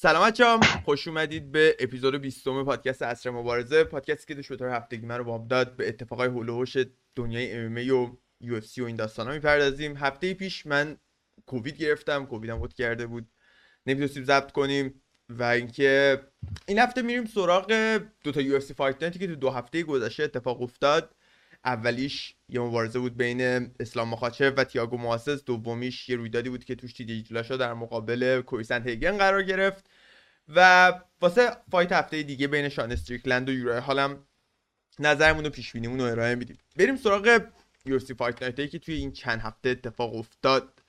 سلامت جام خوش اومدید به اپیزود 20 پادکست اصر مبارزه. پادکستی که شوتر هفتگی من رو باب داد. به اتفاقای هولوش دنیای ام و یو اف سی و این داستانا می‌پردازیم. هفته پیش من کووید گرفتم. کوویدم بود کرده بود. نمی‌تونستیم ضبط کنیم و اینکه این هفته میریم سراغ دو تا یو اف سی فایت که تو دو هفته گذشته اتفاق افتاد. اولیش یه مبارزه بود بین اسلام مخاچف و تیاگو مواسس. دومیش یه رویدادی بود که توش تی در مقابل کویسن هیگن قرار گرفت. و واسه fight هفته دیگه بین شان استریکلند و یورایا هال هم نظرمون و پیش بینیمون رو ارائه میدیم. بریم سراغ UFC Fight Night که توی این چند هفته اتفاق افتاد.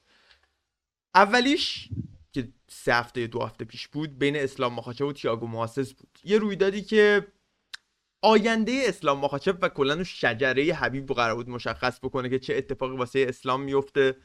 اولیش که سه هفته دو هفته پیش بود بین اسلام مخاچف و تیاگو مواسس بود. یه رویدادی که آینده اسلام مخاچف و کلا شجره حبیب قرار بود مشخص بکنه که چه اتفاقی واسه اسلام میفته.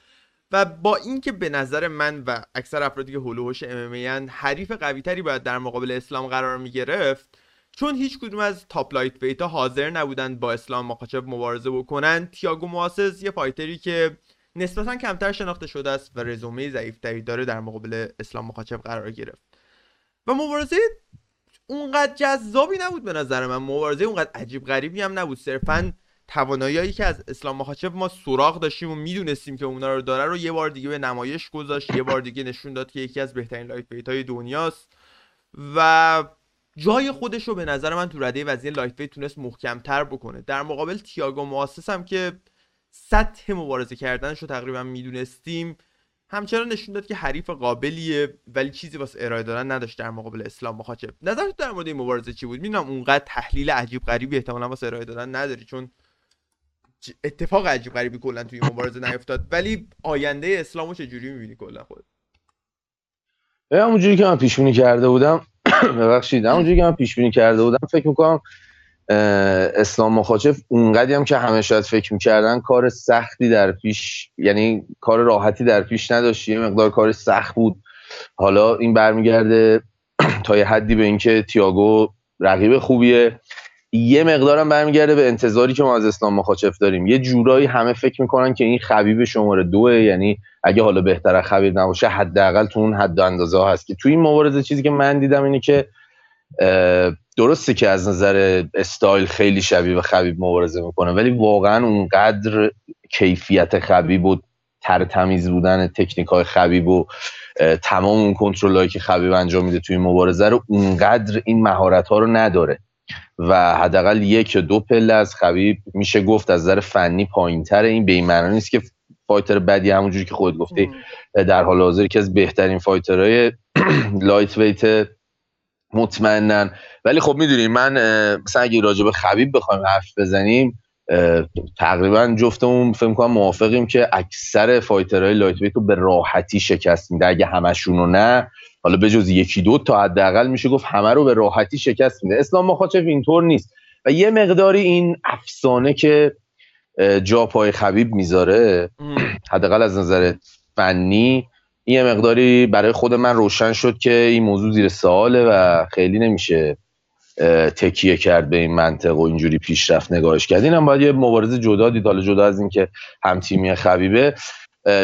و با اینکه به نظر من و اکثر افرادی که حول و حوش MMA حریف قوی تری باید در مقابل اسلام قرار می گرفت چون هیچ کدوم از top lightweight ا حاضر نبودن با اسلام مخاچف مبارزه بکنن تیاگو مواسس یه fighter ی که نسبتا کمتر شناخته شده است و رزومه ضعیفتری داره در مقابل اسلام مخاچف قرار گرفت. و مبارزه اونقدر جذابی نبود به نظر من. مبارزه اونقدر عجیب غریبی هم نبود. صرفا توانایی که از اسلام مخاچف ما سراغ داشتیم و می‌دونستیم که اونا رو داره رو یه بار دیگه به نمایش گذاشت یه بار دیگه نشون داد که یکی از بهترین lightweight های دنیاست. و جای خودش رو به نظر من تو رده وزنی lightweight تونست محکمتر بکنه. در مقابل تیاگو مواسس هم که سطح مبارزه کردنش رو تقریبا می‌دونستیم همچنان نشون داد که حریف قابلیه ولی چیزی واسه ارائه دادن نداشت در مقابل اسلام. مخاچف نظرت در مورد این مبارزه چی بود؟ می‌دونم اونقدر تحلیل عجیب غریبی احتمالا واسه ارائه دادن نداری چون اتفاق عجیب غریبی کلا توی این مبارزه نیفتاد. ولی آینده اسلامو چجوری می‌بینی کلا خود همونجوری که من پیش بینی کرده بودم ببخشید همونجوری که من پیش بینی کرده بودم فکر می‌کنم اسلام مخاچف اونقدی هم که همه شاید فکر می‌کردن کار سختی در پیش یعنی کار راحتی در پیش نداشت یه مقدار کار سخت بود. حالا این برمیگرده تا یه حدی به اینکه تیاگو رقیب خوبیه. یه مقدارم برمیگرده به انتظاری که ما از اسلام مخاچف داریم. یه جورایی همه فکر می‌کنن که این خبیب شماره دوه یعنی اگه حالا بهتر خبیر نباشه حداقل تو اون حد اندازه هست که تو این مبارزه چیزی که من دیدم اینه که درسته که از نظر استایل خیلی شبیه به خبیب مبارزه می‌کنه ولی واقعا اونقدر کیفیت خبیب و تر تمیز بودن تکنیک های خبیب و تمام اون کنترل که حبیب انجام میده توی مبارزه رو اونقدر این مهارت ها رو نداره. و حداقل یک یا دو پله از حبیب میشه گفت از نظر فنی پایین این به این معنی نیست که fighter بدی همونجوری که خود گفته در حال حاضر که از بهترین fighter های lightweight مطمئنا ولی خب می‌دونیم من مثلا اگه راجع به حبیب بخوایم حرف بزنیم تقریبا جفتمون فکر کنم موافقیم که اکثر fighter های lightweight رو به راحتی شکست میده. اگه همشون رو نه حالا به جز یکی دو تا حداقل میشه گفت همه رو به راحتی شکست میده. اسلام مخاچف اینطور نیست. و یه مقداری این افسانه که جا پای خبیب می‌ذاره حداقل از نظر فنی یه مقداری برای خود من روشن شد که این موضوع زیر سواله و خیلی نمیشه تکیه کرد به این منطق و اینجوری پیشرفت نگاهش کرد. اینم باید یه مبارزه جدا دید حالا جدا از اینکه هم تیمی خبیبه.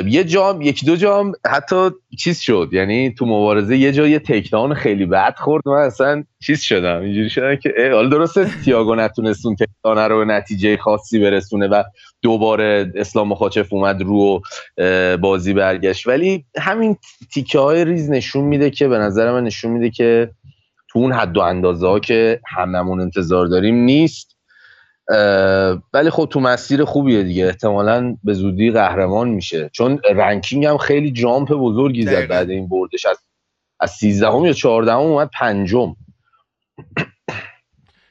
یه جام یکی دو جام حتی چیز شد. یعنی تو مبارزه یه جا یه خیلی بد خورد. من اصلا چیز شدم اینجوری شدم که حالا درسته تییاگو نتونست اون تکنانه رو به نتیجه خاصی برسونه و دوباره اسلام مخاچف اومد رو بازی برگشت. ولی همین تیکه های ریز نشون میده که به نظر من نشون میده که تو اون حد و اندازه ها که هممون انتظار داریم نیست. ولی خب تو مسیر خوبیه دیگه. احتمالا به زودی قهرمان میشه. چون ranking هم خیلی jump بزرگی زد بعد این بردش. از از 13 یا 14 اومد پنجم.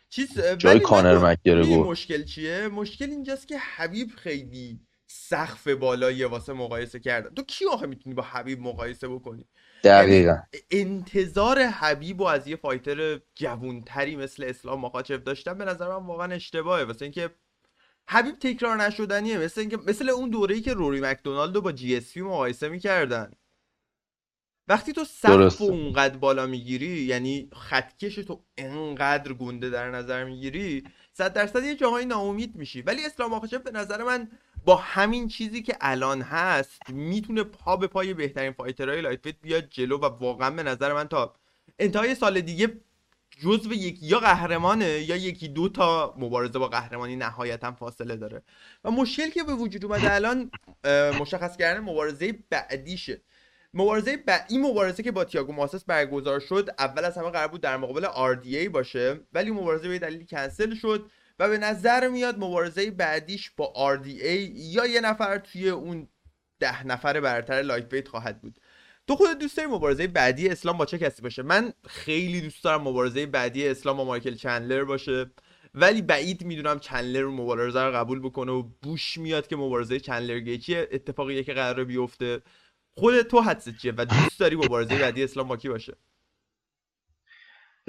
چیز جای کانر مک‌گرگور. مشکل چیه؟ مشکل اینجاست که حبیب خیلی سقف بالایی واسه مقایسه کردن تو کی آخه می‌تونی با حبیب مقایسه بکنی؟ دقیقا. یعنی انتظار حبیب و از یه fighter جوونتری مثل اسلام مخاچف داشتن به نظر من واقعا اشتباهه. واسه اینکه حبیب تکرار نشدنیه. مثل اینکه مثل اون دوره‌ای که روری مکدونالد با GSP مقایسه می‌کردن. وقتی تو سقف اونقدر بالا می‌گیری یعنی خطکش تو انقدر گنده در نظر می‌گیری صد درصد یه جاهایی ناامید میشی. ولی اسلام مخاچف به نظر من با همین چیزی که الان هست می‌تونه پا به پای بهترین fighter های light بیاد جلو و واقعا به نظر من تا انتهای سال دیگه جزو یک یا قهرمانه یا یکی دو تا مبارزه با قهرمانی نهایتا فاصله داره. و مشکل که به وجود اومده الان مشخص کردن مبارزه بعدیشه. مبارزه ب... این مبارزه که با تییاگو ماسس برگزار شد اول از همه قرار بود در مقابل RDA باشه ولی مبارزه به دلیلی کنسل شد. و به نظر میاد مبارزه بعدیش با RDA یا یه نفر توی اون ده نفر برتر لایت ویت خواهد بود. تو خود دوست داری مبارزه بعدی اسلام با چه کسی باشه؟ من خیلی دوست دارم مبارزه بعدی اسلام با مایکل چندلر باشه ولی بعید می‌دونم چندلر مبارزه رو قبول بکنه و بوش میاد که مبارزه چندلر گیچی اتفاقی که قراره بیفته. خود تو حدست چیه و دوست داری مبارزه بعدی اسلام با کی باشه؟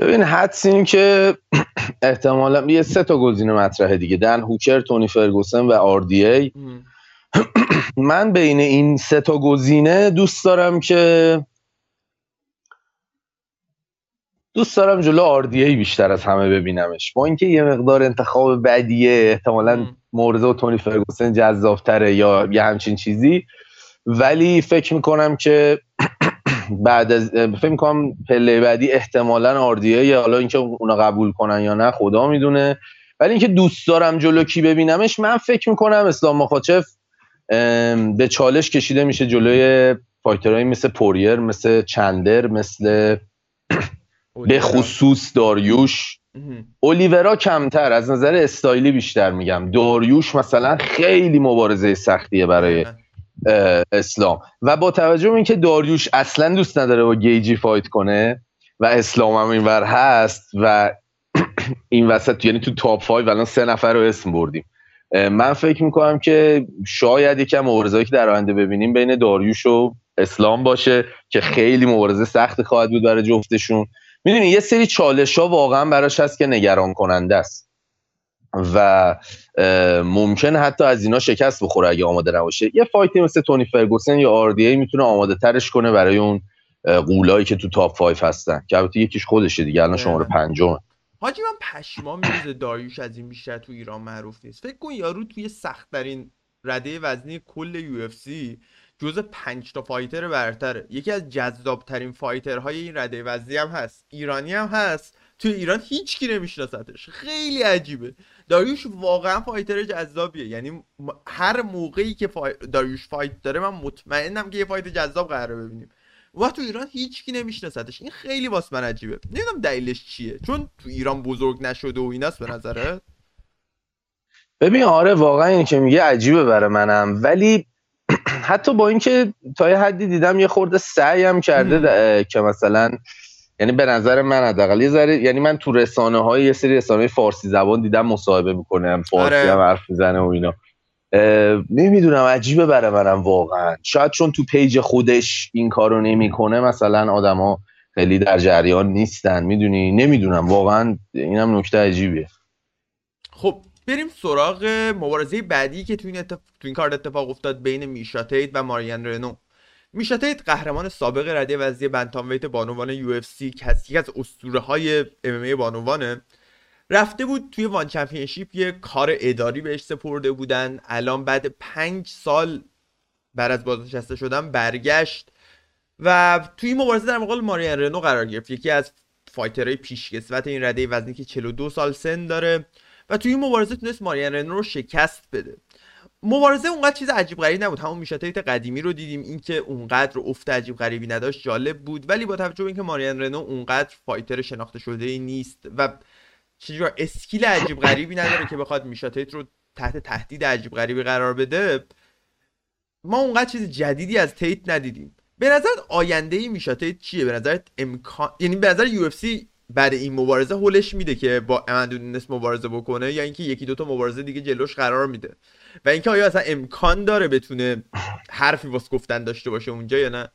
ببین حدس این که احتمالا یه سه تا گزینه مطرحه دیگه. دن هوکر تونی فرگوسن و آر دی ای. من بین این سه تا گزینه دوست دارم که دوست دارم جلو آردیه بیشتر از همه ببینمش. با اینکه یه مقدار انتخاب بعدیه احتمالا مورزه و تونی فرگوسن جذابتره یا یه همچین چیزی. ولی فکر می‌کنم که بعد از فکر می‌کنم پله بعدی احتمالا آردیه یا حالا اینکه اونا قبول کنن یا نه خدا می‌دونه. ولی اینکه دوست دارم جلو کی ببینمش من فکر می‌کنم اسلام مخاچف به چالش کشیده میشه جلوی fighter هایی مثل پوریر مثل چندلر مثل به خصوص داریوش. اولیورا کمتر از نظر استایلی بیشتر میگم. داریوش مثلا خیلی مبارزه سختیه برای اسلام. و با توجه به اینکه داریوش اصلا دوست نداره با گیجی fight کنه و اسلام هم اینور هست و این وسط یعنی تو top 5 الان سه نفر رو اسم بردیم. من فکر می‌کنم که شاید یکم مبارزه‌ای که در آینده ببینیم بین داریوش و اسلام باشه که خیلی مبارزه سخت خواهد بود برای جفتشون. می‌دونی یه سری چالش ها واقعا براش هست که نگران کننده است. و ممکن حتی از اینا شکست بخوره اگه آماده نباشه. یه fight ی مثل تونی فرگوسن یا RDA می‌تونه آماده ترش کنه برای اون غولایی که تو top 5 هستن. که البته یکیش خودشه دیگه الان شماره پنجم حاجی من پشمام میریزه داریوش از این بیشتر تو ایران معروف نیست. فکر کن یارو توی سختترین رده وزنی کل UFC جز پنج تا fighter برتره. یکی از جذابترین fighter های این رده وزنی هم هست. ایرانی هم هست. تو ایران هیچ کی نمیشناستش خیلی عجیبه. داریوش واقعا fighter جذابیه. یعنی هر موقعی که figh... داریوش fight داره من مطمئنم که یه fight جذاب قراره ببینیم. و تو ایران هیچکی نمیشناستش این خیلی واس من عجیبه. نمی‌دونم دلیلش چیه. چون تو ایران بزرگ نشده و ایناست به نظرت؟ ببین آره واقعا این که میگه عجیبه برای منم. ولی حتی با اینکه تا یه حدی دیدم یه خورده سعیم کرده که مثلا یعنی به نظر من حداقل یه ذره یعنی من تو رسانه های یه سری رسانه فارسی زبان دیدم مصاحبه می‌کنم فارسی آره. هم حرف می‌زنه و اینا. نمی‌دونم عجیبه برای منم واقعا. شاید چون تو page خودش این کارو نمی‌کنه مثلا آدما خیلی در جریان نیستن. می‌دونی؟ نمی‌دونم. واقعا اینم نکته عجیبیه. خب بریم سراغ مبارزه بعدی که تو این, اتف... تو این کار اتفاق افتاد بین میشا تیت و ماریان رنو. میشا تیت قهرمان سابق رده وزنی bantamweight بانوان UFC یکی از اسطوره های MMA بانوانه. رفته بود توی ONE Championship یه کار اداری بهش سپرده بودن. الان بعد پنج سال بعد از بازنشسته شدن برگشت و توی مبارزه در مقابل ماریان رنو قرار گرفت. یکی از fighter های پیشکسوت این رده وزنی که 42 سال سن داره. و توی این مبارزه تونست ماریان رنو رو شکست بده. مبارزه اونقدر چیز عجیب غریبی نبود. همون میشا تیت قدیمی رو دیدیم. اینکه اونقدر افت عجیب غریبی نداشت جالب بود. ولی با توجه به اینکه ماریان رنو اونقدر fighter شناخته شده ای نیست و چیزی اسکیل عجیب غریبی نداره که بخواد میشاتیت رو تحت تهدید عجیب غریبی قرار بده ما اونقدر چیز جدیدی از تیت ندیدیم. به نظر آینده ای میشاتیت چیه؟ به نظرت امکان یعنی به نظر یو بعد این مبارزه هولش میده که با امندونیس مبارزه بکنه یا اینکه یکی دوتا مبارزه دیگه جلوش قرار میده. و اینکه آیا اصلا امکان داره بتونه حرفی واسه گفتن داشته باشه اونجا یا نه؟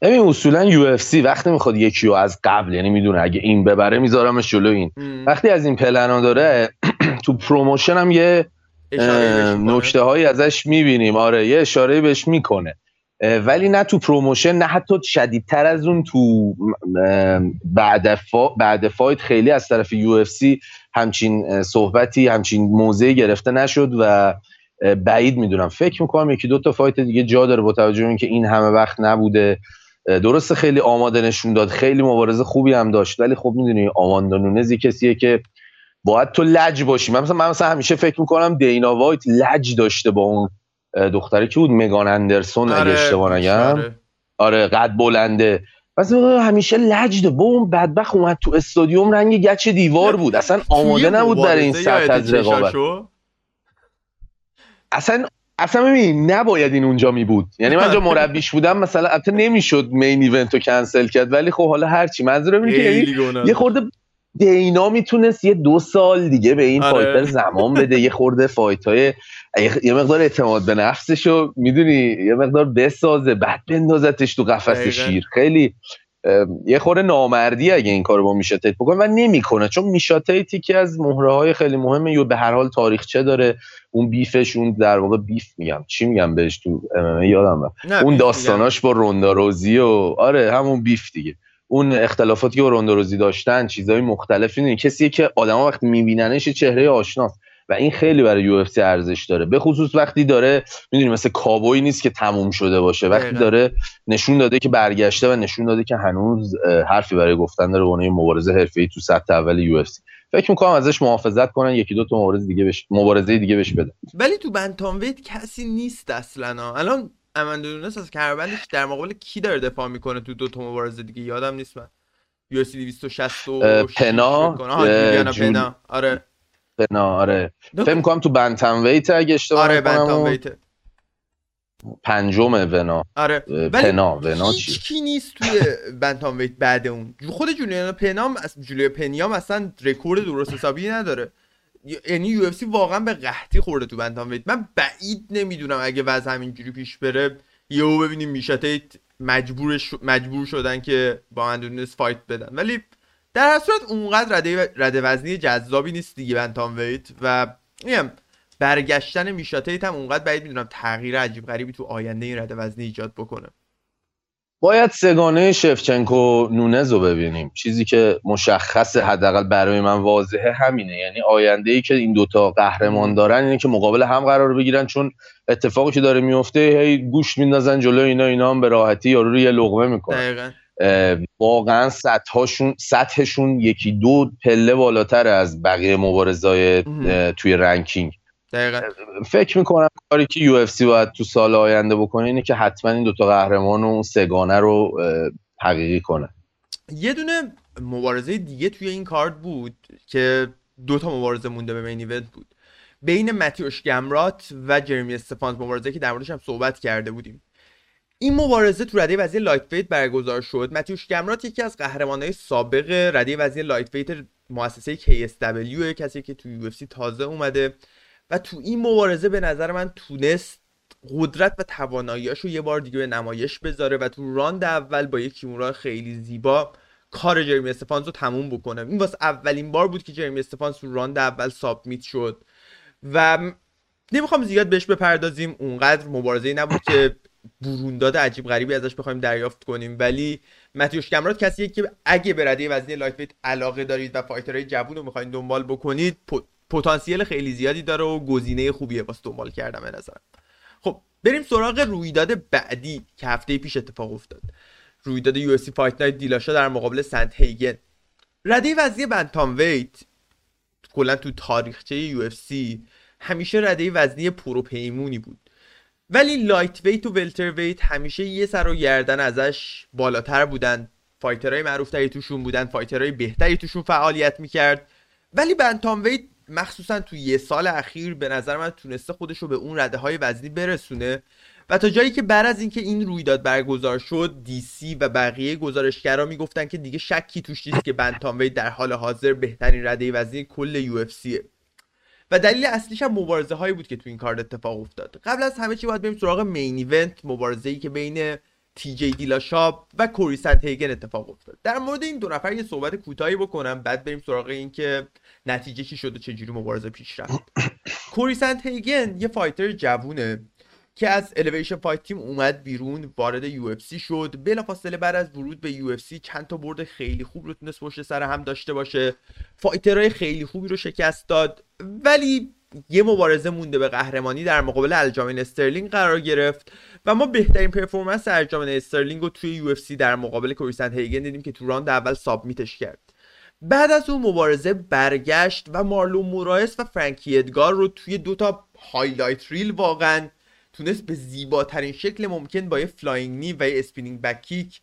ببین اصولا UFC وقتی می‌خواد یکی رو از قبل یعنی می‌دونه اگه این ببره میذارمش جلو این. وقتی از این پلنا داره تو promotion هم یه نکته هایی ازش می‌بینیم. آره یه اشاره بهش می‌کنه. ولی نه تو promotion نه حتی شدیدتر از اون تو بعد, fi... بعد fight خیلی از طرف UFC همچین صحبتی همچین موضعی گرفته نشد و بعید می‌دونم. فکر می‌کنم یکی دو تا fight دیگه جا داره با توجه اینکه این همه وقت نبوده. درسته خیلی آماده نشون داد. خیلی مبارزه خوبی هم داشت. ولی خب می‌دونی آماندا نونز کسیه که باید تو لج باشی. من مثلا من مثلا همیشه فکر می‌کنم دینا وایت لج داشته با اون دختری که بود مگان اندرسون اگه آره، اشتباه نگم. آره. آره قد بلنده. مثلا همیشه لج با اون بدبخ اومد تو استادیوم رنگ گچ دیوار بود. اصلا آماده نبود برای این سطح از رقابت؟ اصلا اصلا ببین نباید این اونجا می بود. یعنی من جای مربیش بودم مثلا البته نمی‌شد main event رو کنسل کرد ولی خب حالا هرچی. منظورم اینه که یعنی یه خورده دینا می‌تونست یه دو سال دیگه به این آره. fighter زمان بده یه خورده fight های یه مقدار اعتماد به نفسشو می‌دونی یه مقدار بسازه بعد بندازتش تو قفس. شیر. خیلی یه خورده نامردی اگه این کارو با میشا تیت بکنه و نمی‌کنه چون میشا تیت یکی از مهره های خیلی مهمه یا به هر حال تاریخچه داره اون beef ش اون در واقع beef میگم. چی میگم بهش تو MMA یادم رفت. نه، اون داستاناش با روندا راوزی و آره همون beef دیگه. اون اختلافاتی که با روندا راوزی داشتن چیزهای مختلفی اینه کسی که آدما وقتی میبیننش چهره آشناست و این خیلی برای UFC ارزش داره. به خصوص وقتی داره می‌دونی مثل کابوی نیست که تموم شده باشه. وقتی. داره نشون داده که برگشته و نشون داده که هنوز حرفی برای گفتن داره یه مبارزه حرفه‌ای تو سطح اول UFC. فکر می‌کنم ازش محافظت کنن یکی دو تا مبارزه دیگه بهش مبارزه دیگه بهش بده ولی تو بنتام کسی نیست اصلا. الان امنده دونس از کربندش در مقابل کی داره دفاع می‌کنه تو دو تا مبارزه دیگه؟ یادم نیست من. یو اس 260 اه، پنا، پنا. آره. نه آره. فکر می‌کنم تو بنتم ویت اگه اشتباه آره اون ویت. پنجمه ونا. آره. پنا ونا چی کی نیست توی بنتام ویت بعد اون. خود جولیانا پنام از جولیا پنیام اصلا رکورد درست حسابی نداره. یعنی UFC واقعا به قحطی خورده تو bantamweight من بعید نمی‌دونم اگه وضع همینجوری پیش بره یهو ببینیم میشا تیت مجبور ش- مجبور شدن که با اندونس fight بدن. ولی در هر صورت اونقدر رده رده وزنی جذابی نیست دیگه bantamweight و میگم برگشتن میشا تیت هم اونقدر بعید می‌دونم تغییر عجیب غریبی تو آینده این رده وزنی ایجاد بکنه. باید سه‌گانه شفچنکو نونز رو ببینیم. چیزی که مشخص حداقل برای من واضحه همینه. یعنی آینده ای که این دوتا قهرمان دارن اینه که مقابل هم قرار بگیرن چون اتفاقی که داره میفته هی گوشت میندازن جلو اینا اینا هم به راحتی یارو رو یه لقمه می‌کنن. دقیقا. واقعا سطحشون سطحشون یکی دو پله بالاتر از بقیه مبارزای. توی ranking. دقیقا. فکر می‌کنم کاری که UFC باید تو سال آینده بکنه اینه که حتما این دوتا قهرمان و اون سه‌گانه رو حقیقی کنه. یه دونه مبارزه دیگه توی این کارت بود که دو تا مبارزه مونده به main event بود. بین متیوش گمرات و جرمی استفانز مبارزه که در موردش هم صحبت کرده بودیم. این مبارزه تو رده وزنی lightweight برگزار شد. متیوش گمرات یکی از قهرمانهای سابق رده وزنی lightweight مؤسسه KSW کسی که تو UFC تازه اومده. و تو این مبارزه به نظر من تونست قدرت و تواناییاشو یه بار دیگه به نمایش بذاره و تو راند اول با یک kimura خیلی زیبا کار جرمی استفانز رو تموم بکنه. این واسه اولین بار بود که جرمی استفانز تو راند اول submit شد و نمی‌خوام زیاد بهش بپردازیم. اونقدر مبارزه نبود که برونداد عجیب غریبی ازش بخوایم دریافت کنیم. ولی متیوش گمرات کسیه که اگه به رده وزنی lightweight علاقه دارید و fighter های جوون رو می‌خواین دنبال بکنید پتانسیل خیلی زیادی داره و گزینه خوبیه واسه دنبال کردن به نظرم. خب بریم سراغ رویداد بعدی که هفته پیش اتفاق افتاد. رویداد UFC Fight Night دیلاشا در مقابل سندهیگن. رده وزنی bantamweight کلا تو تاریخچه UFC همیشه رده وزنی پروپیمونی بود. ولی lightweight و welterweight همیشه یه سر و گردن ازش بالاتر بودن. fighter های معروفتری توشون بودن fighter های بهتری توشون فعالیت می‌کرد. ولی bantamweight مخصوصا تو یه سال اخیر به نظر من تونسته خودش رو به اون رده های وزنی برسونه. و تا جایی که بعد از اینکه این رویداد برگزار شد دی سی و بقیه گزارشگرا می‌گفتن که دیگه شکی توش نیست که بنتام ویت در حال حاضر بهترین رده وزنی کل یو و دلیل اصلیش هم مبارزه هایی بود که تو این کارت اتفاق افتاد. قبل از همه چی باید بریم سراغ مین ایونت مبارزه ای که بین تی جی دیلاشاب و کوری هیگن اتفاق افتاد. در مورد این دو نفر یه صحبت کوتاهی بکنم بعد بریم سراغ این که نتیجه چی شد و چجوری مبارزه پیش رفت. کوری سندهیگن یه fighter جوونه که از Elevation Fight Team اومد بیرون وارد UFC شد. بلافاصله بعد از ورود به UFC چند تا برد خیلی خوب رو تونست پشت سر هم داشته باشه. fighter های خیلی خوبی رو شکست داد. ولی یه مبارزه مونده به قهرمانی در مقابل الجامین استرلینگ قرار گرفت و ما بهترین performance الجامین استرلینگ رو توی UFC در مقابل کوری سندهیگن دیدیم که تو راند اول submit ش کرد. بعد از اون مبارزه برگشت و مارلو مورایس و فرانکی ادگار رو توی دوتا highlight reel واقعا تونست به زیباترین شکل ممکن با یه flying knee و یه spinning back kick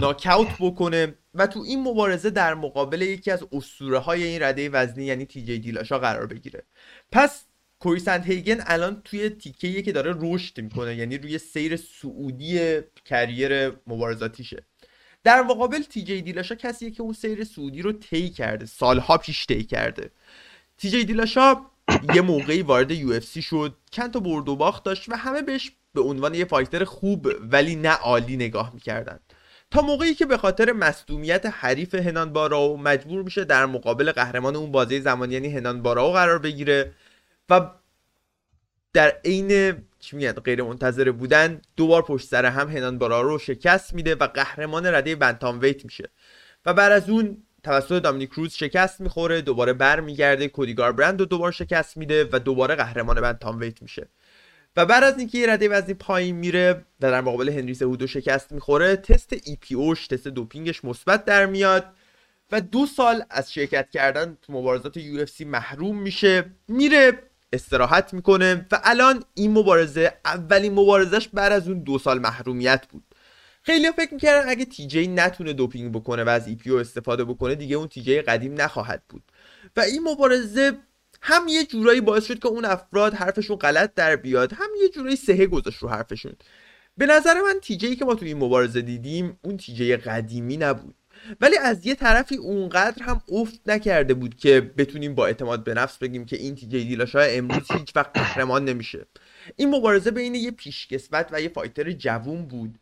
ناکاوت بکنه. و تو این مبارزه در مقابل یکی از اسطوره های این رده وزنی یعنی تی جی دیلاشا قرار بگیره. پس کوری سندهیگن الان توی تیکه که داره رشد می‌کنه یعنی روی سیر صعودی career مبارزاتیشه. در مقابل تی جی دیلاشا کسیه که اون سیر صعودی رو طی کرده سالها پیش طی کرده. تی جی دیلاشا یه موقعی وارد UFC شد چند تا برد و باخت داشت و همه بهش به عنوان یه fighter خوب ولی نه عالی نگاه می‌کردن. تا موقعی که به خاطر مصدومیت حریف هنان باراو مجبور میشه در مقابل قهرمان اون بازه زمانی یعنی هنان باراو قرار بگیره و در عین چی میگن غیر منتظره بودن دوبار پشت سر هم هنان باراو رو شکست میده و قهرمان رده bantamweight میشه. و بعد از اون توسط دامینیک کروز شکست می‌خوره دوباره برمیگرده کودی گاربرنت رو دوباره شکست میده و دوباره قهرمان bantamweight میشه. و بعد از اینکه یه رده وزنی پایین میره و در مقابل هنری سهودو شکست می‌خوره تست EPO ش تست دوپینگش مثبت در میاد و دو سال از شرکت کردن تو مبارزات UFC محروم میشه میره استراحت می‌کنه و الان این مبارزه اولین مبارزش بعد از اون دو سال محرومیت بود. خیلی فکر می‌کردن اگه تی جی نتونه دوپینگ بکنه و از ای پی او استفاده بکنه دیگه اون تی جی قدیم نخواهد بود. و این مبارزه هم یه جورایی باعث شد که اون افراد حرفشون غلط در بیاد هم یه جورایی سهه گذاشت رو حرفشون. به نظر من تیجه که ما توی این مبارزه دیدیم اون تیجه قدیمی نبود. ولی از یه طرفی اونقدر هم افت نکرده بود که بتونیم با اعتماد به نفس بگیم که این تیجه دیلاشا امروز هیچ وقت قهرمان نمیشه. این مبارزه بین یه پیشکسوت و یه فایتر جوون بود.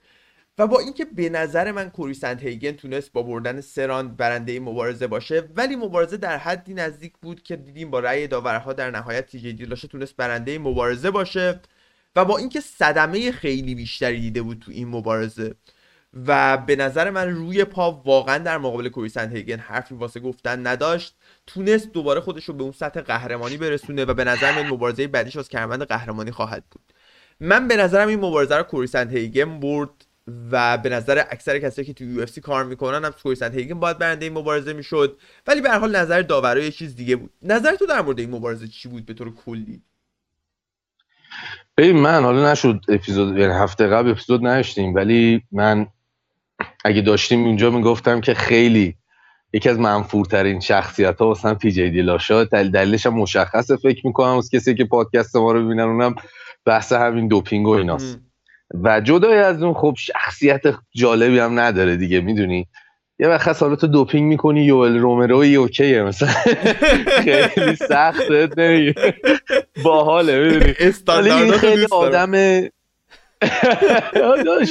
و با اینکه به نظر من کوری هیگن تونست با بردن سران برنده مبارزه باشه ولی مبارزه در حدی نزدیک بود که دیدیم با رأی داورها در نهایت تیجی دیلاشه تونست برنده مبارزه باشه و با اینکه صدمه خیلی بیشتری دیده بود تو این مبارزه. و به نظر من روی پا واقعا در مقابل کوری هیگن حرفی واسه گفتن نداشت. تونست دوباره خودش رو به اون سطح قهرمانی برسونه و به نظر من مبارزه بعدیش از کرمند قهرمانی خواهد بود. من به نظرم این مبارزه رو کوری هیگن برد و به نظر اکثر کسایی که تو یو کار می‌کنن هم سکوری سنت هیگن باید برنده این مبارزه می‌شد. ولی به هر حال نظر داورا یه چیز دیگه بود. نظر تو در مورد این مبارزه چی بود به طور کلی؟ ببین من حالا نشد اپیزود یعنی هفته قبل اپیزود نداشتیم ولی من اگه داشتیم اونجا می‌گفتم که خیلی یکی از منفورترین شخصیت ها واسه پی جی دیلاشا دلیلش هم مشخصه فکر می‌کنم از کسی که پادکست ما رو ببینن اونم بحث همین دوپینگ و ایناست. و جدای از اون خب شخصیت جالبی هم نداره دیگه می‌دونی؟ یه وقت حالا تو دوپینگ می‌کنی یوئل رومروی اوکیه مثلا. خیلی سخته نمیگه. باحاله می‌دونی؟ استاندارد خیلی آدم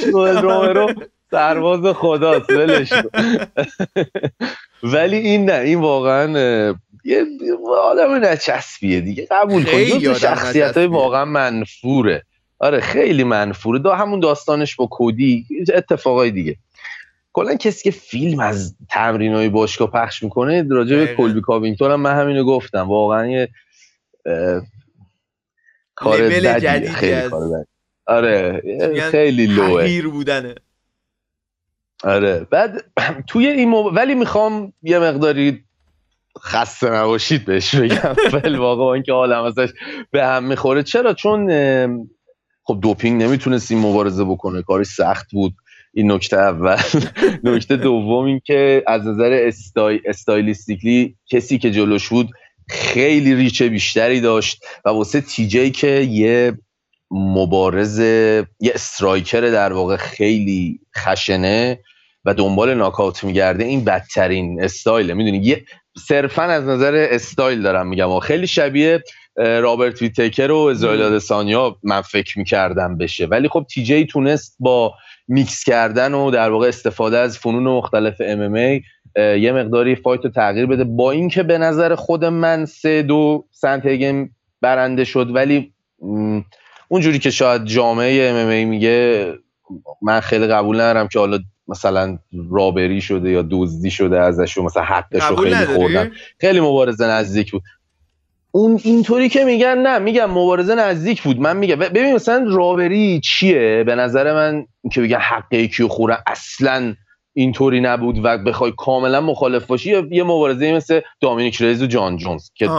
یوئل رومرو سرباز خداست ولش ولی این نه این واقعا یه آدم نچسبیه دیگه قبول کنید شخصیت های واقعا منفوره. آره خیلی منفوره. دا همون داستانش با کودی اتفاقای دیگه. کلا کسی که فیلم از تمرین های باشگاه پخش می‌کنه راجع به کلبی کاوینگتون هم من همینو گفتم. واقعا یه کار بدیه خیلی کار بدی. آره خیلی لوه. بودنه. آره بعد توی این مو... ولی می‌خوام یه مقداری خسته نباشید بهش بگم. فل واقعا اینکه حالم ازش به هم می‌خوره. چرا؟ چون خب دوپینگ نمی‌تونست این مبارزه بکنه کاری سخت بود. این نکته اول. نکته دوم این که از نظر استای... استایلیستیکلی کسی که جلوش بود خیلی ریچه بیشتری داشت و واسه تیجی که یه مبارز یه striker در واقع خیلی خشنه و دنبال ناکاوت میگرده این بدترین استایله. می‌دونی یه صرفا از نظر استایل دارم میگم. خیلی شبیه رابرت ویتکر و اسرائیل آدسانیا من فکر می‌کردم بشه. ولی خب تی جی تونست با میکس کردن و در واقع استفاده از فنون مختلف MMA یه مقداری fight رو تغییر بده. با اینکه به نظر خود من سه دو سنت برنده شد ولی اونجوری که شاید جامعه ام ام ای میگه من خیلی قبول ندارم که حالا مثلا رابری شده یا دزدی شده ازش و مثلا حقش رو خیلی خوردن. خیلی مبارزه نزدیک بود. اون اینطوری که میگن نه میگم مبارزه نزدیک بود. من میگم ببین مثلا راوری چیه؟ به نظر من که بگن حق یکی خوره اصلا اینطوری نبود و بخوای کاملا مخالف باشی یه مبارزه مثل دامینیک ریز و جان جونز که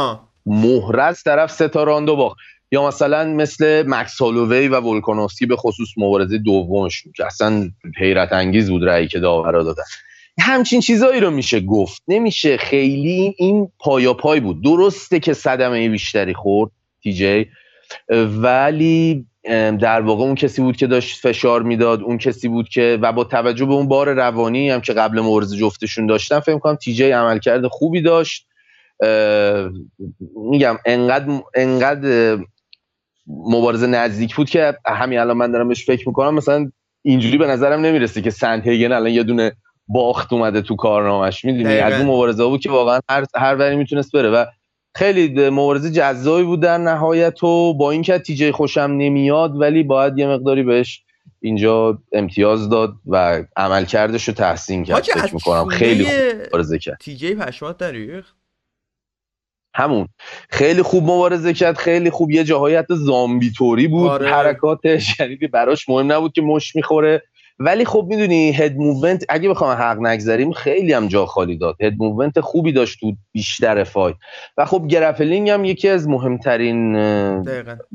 مهرز طرف سه تا راندو باخت. یا مثلا مثل مکس هالووی و ولکانوفسکی به خصوص مبارزه دومش که اصلا حیرت انگیز بود رأی که داورا دادن. همچین چیزایی رو میشه گفت. نمیشه خیلی این پایا پای بود. درسته که صدمه بیشتری خورد تی جی ولی در واقع اون کسی بود که داشت فشار می‌داد اون کسی بود که و با توجه به اون بار روانی هم که قبل مورز جفتشون داشتن فکر کنم تی جی عملکرد خوبی داشت. میگم انقدر انقدر مبارزه نزدیک بود که همین الان من دارم بهش فکر می‌کنم مثلا اینجوری به نظرم نمی‌رسه که سنت هیگن الان یه دونه باخت اومده تو کارنامش می‌دونی؟ از اون مبارزه بود که واقعا هر هر وری می‌تونست بره. و خیلی مبارزه جذابی بود در نهایت و با اینکه تیجه خوشم نمیاد ولی باید یه مقداری بهش اینجا امتیاز داد و عملکردش رو تحسین کرد. فکر می‌کنم خیلی خوب مبارزه کرد. تیجی پشمات داری همون. خیلی خوب مبارزه کرد. خیلی خوب. یه جاهایی حتی زامبی توری بود. آره. حرکاتش یعنی براش مهم نبود که مش می‌خوره. ولی خب می‌دونی هد موومنت اگه بخوام حق نگذاریم خیلی هم جا خالی داد. هد موومنت خوبی داشت تو بیشتر فایت و خب گرپلینگ هم یکی از مهمترین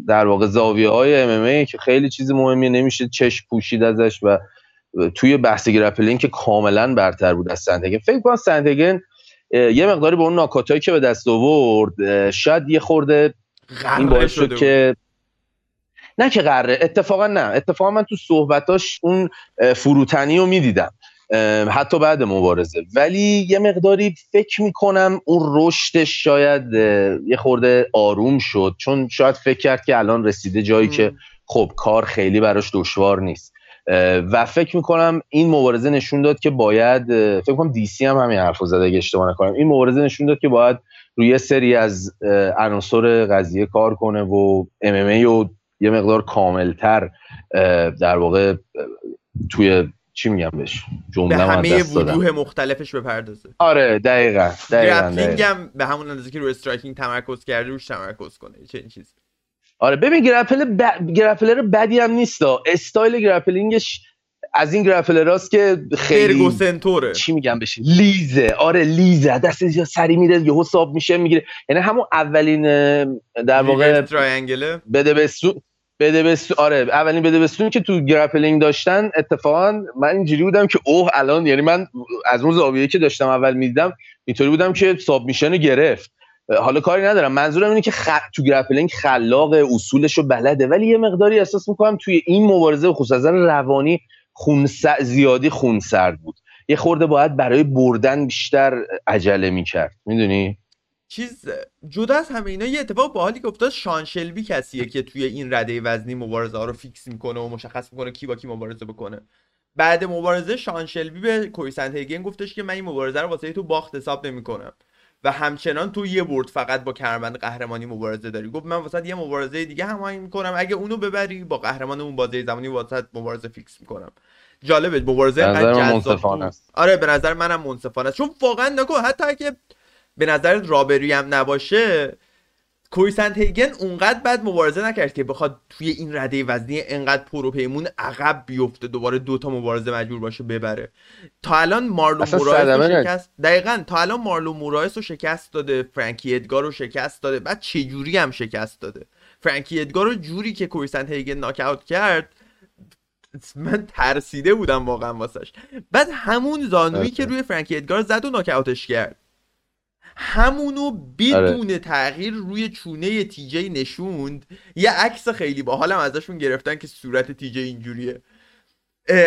در واقع زاویه های ام که خیلی چیز مهمی نمیشه چشم پوشید ازش و توی بحث grappling که کاملا برتر بود از سندهیگن فکر کنم سندهیگن یه مقداری به اون ناک‌اوتایی که به دست آورد شاید یه خورده این باعث شد که نه که قراره اتفاقا نه. اتفاقا من تو صحبتاش اون فروتنی رو می‌دیدم. حتی بعد مبارزه. ولی یه مقداری فکر می‌کنم اون رشدش شاید یه خورده آروم شد. چون شاید فکر کرد که الان رسیده جایی که خب کار خیلی براش دشوار نیست. و فکر می‌کنم این مبارزه نشون داد که باید فکر کنم DC هم همین حرفو زده اگه اشتباه نکنم. این مبارزه نشون داد که باید روی سری از عناصر قضیه کار کنه و MMA و یه مقدار کاملتر در واقع توی چی میگم بهش؟ جمله به همه وجوه مختلفش بپردازه. آره دقیقا دقیقا, هم به همون اندازه که روی striking تمرکز کرده روش تمرکز کنه چه این چیزی. آره ببین گرپل ب... گرپلر بدی هم نیست استایل گرپلینگش از این گرپلراست که خیلی سنتوره. چی میگم بشه لیزه. آره لیزه. دست یا سری میره یهو ساب میشه می‌گیره. یعنی همون اولین در واقع بده بستون بده بستون آره اولین بده بستون که تو گرپلینگ داشتن اتفاقا من اینجوری بودم که اوه الان یعنی من از اون زاویه که داشتم اول می‌دیدم اینطوری بودم که ساب میشن گرفت. حالا کاری ندارم. منظورم اینه که خ... تو grappling خلاق اصولش رو بلده ولی یه مقداری احساس می‌کنم توی این مبارزه خصوصا روانی خون زیادی خون سرد بود. یه خورده باید برای بردن بیشتر عجله می‌کرد. می‌دونی؟ چیز جدا از همه اینا یه اتفاق باحالی که افتاد شان شلبی کسیه که توی این رده وزنی مبارزه ها رو fix می‌کنه و مشخص می‌کنه کی با کی مبارزه بکنه. بعد مبارزه شان شلبی به کوری سندهیگن گفتش که من این مبارزه رو واسه تو باخت حساب نمی‌کنم. و همچنان تو یه برد فقط با کمربند قهرمانی مبارزه داری. گفت من واسه یه مبارزه دیگه هماهنگ می‌کنم. اگه اونو ببری با قهرمان اون بازی زمانی واسه مبارزه فیکس می‌کنم. جالبه مبارزه منصفانه آره به نظر منم منصفانه چون واقعا نگو حتی اگه به نظر رابری هم نباشه کویسنت هیگن اونقدر بد مبارزه نکرد که بخواد توی این رده وزنی انقدر پرو پیمون عقب بیفته دوباره دوتا مبارزه مجبور باشه ببره. تا الان مارلو مورایس رو شکست دقیقا تا الان مارلو مورایس رو شکست داده فرانکی ادگار رو شکست داده. بعد چه جوری هم شکست داده؟ فرانکی ادگار رو جوری که کویسنت هیگن ناک اوت کرد من ترسیده بودم واقعا واسش. بعد همون زانویی که روی فرانکی ادگار زد و ناک اوتش کرد. همونو بدون آره. تغییر روی چونه تیجی نشوند. یه عکس خیلی باحالم ازشون گرفتن که صورت تیجی اینجوریه.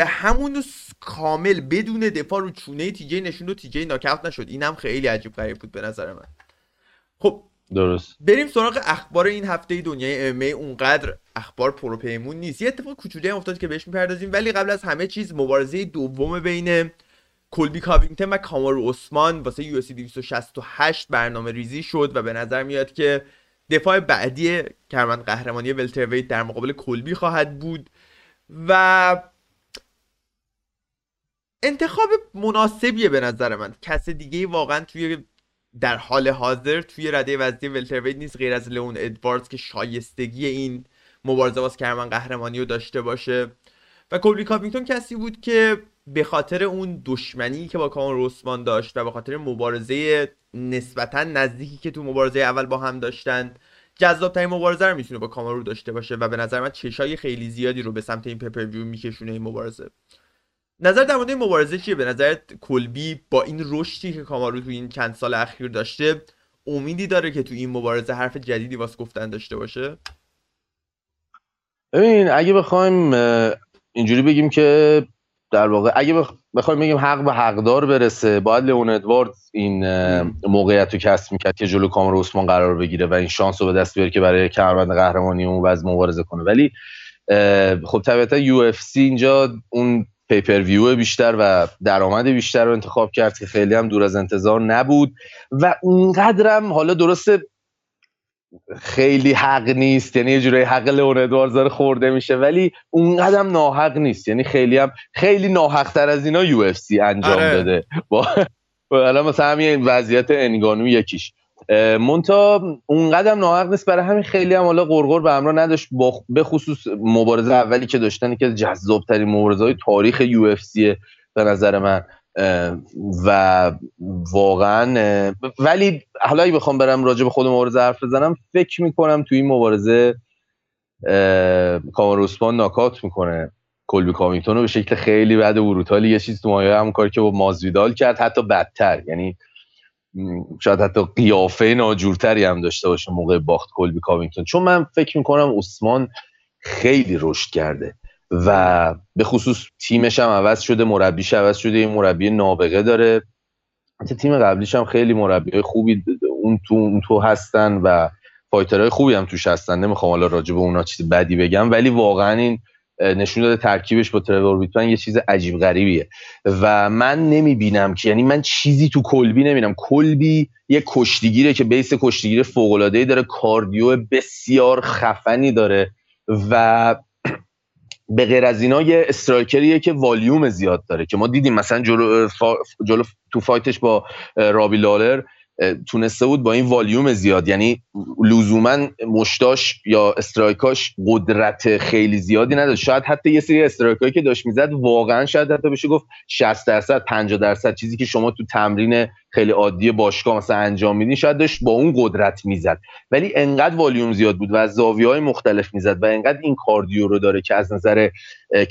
همونو کامل بدون دفاع رو چونه تیجی نشوند و تیجی ناکاوت نشد. اینم خیلی عجیب غریب بود به نظر من. خب درست. بریم سراغ اخبار این هفته دنیای MMA اونقدر اخبار پروپیمون نیست. یه اتفاق کوچولی هم افتاد که بهش می‌پردازیم ولی قبل از همه چیز مبارزه دوم بین کلبی کاوینگتن و کامارو عثمان واسه UFC 268 برنامه ریزی شد و به نظر میاد که دفاع بعدی کمربند قهرمانی welterweight در مقابل کلبی خواهد بود و انتخاب مناسبیه به نظر من. کس دیگه واقعا توی در حال حاضر توی رده وزنی ولترویت نیست غیر از لئون ادواردز که شایستگی این مبارزه باز کرمان قهرمانی رو داشته باشه. و کلبی کاپینگتون کسی بود که به خاطر اون دشمنی که با کامون روسمان داشت و به خاطر مبارزه نسبتا نزدیکی که تو مبارزه اول با هم داشتن جذاب ترین مبارزه رو می‌تونه با کامارو داشته باشه و به نظر من چشای خیلی زیادی رو به سمت این پپرویو میکشونه این مبارزه. نظر در مورد این مبارزه چیه؟ به نظر کلبی با این رشدی که کامارو تو این چند سال اخیر داشته امیدی داره که تو این مبارزه حرف جدیدی واسه گفتن داشته باشه؟ ببین اگه بخوایم اینجوری بگیم که در واقع اگه بخوایم بگیم حق به حقدار برسه باید لئون ادوارد این موقعیت رو کسب می‌کرد که جلو کامارو عثمان قرار بگیره و این شانس رو به دست بیاره که برای کمربند قهرمانی اون وزن مبارزه کنه. ولی خب طبیعتا UFC اینجا اون pay-per-view بیشتر و درآمد بیشتر رو انتخاب کرد که خیلی هم دور از انتظار نبود و اونقدرم حالا درسته خیلی حق نیست. یعنی یه جورایی حق لئون ادواردز داره خورده میشه ولی اونقدر هم ناحق نیست. یعنی خیلی هم خیلی ناحق تر از اینا UFC انجام آره. داده. با الان مثلا همین وضعیت انگانو یکیش. مونتا اونقدر ناحق نیست. برای همین خیلی هم حالا قرقر به همراه نداشت به خصوص مبارزه اولی که داشتن که جذاب ترین مبارزه های تاریخ یو اف به نظر من. و واقعا ولی حالا اگه بخوام برم راجع به خود مبارزه حرف بزنم فکر می‌کنم توی این مبارزه کاماروسپان ناکات می‌کنه. کلبی کاوینگتون رو به شکل خیلی بد brutal ی یه چیز تو مایه همون کاری که با مازویدال کرد حتی بدتر. یعنی شاید حتی قیافه ناجورتری هم داشته باشه موقع باخت کلبی کاوینگتون چون من فکر می‌کنم عثمان خیلی رشد کرده. و به خصوص تیمش هم عوض شده مربیش عوض شده این مربی نابغه داره. تیم قبلیش هم خیلی مربی خوبی اون تو اون تو هستن و fighter های خوبی هم توش هستن. نمی‌خوام حالا راجع به اونا چیز بدی بگم ولی واقعا این نشون داده ترکیبش با ترور ویتمن یه چیز عجیب غریبیه. و من نمی‌بینم که یعنی من چیزی تو کلبی نمی‌بینم. کلبی یه کشتیگیره که بیس کشتیگیر فوق العاده داره کاردیو بسیار خفنی داره و به غیر از اینا یه استرایکریه که والیوم زیاد داره که ما دیدیم مثلا جلو, جلو تو فایتش با رابی لالر تونسته بود با این والیوم زیاد یعنی لزوما مشتاش یا استرایکاش قدرت خیلی زیادی نداشت. شاید حتی یه سری استرایکایی که داشت می‌زد واقعا شاید حتی بشه گفت 60 درصد 50 درصد چیزی که شما تو تمرین خیلی عادی باشگاه مثلا انجام میدین شاید داشت با اون قدرت می‌زد. ولی انقدر والیوم زیاد بود و از زاویه های مختلف می‌زد و انقدر این کاردیو رو داره که از نظر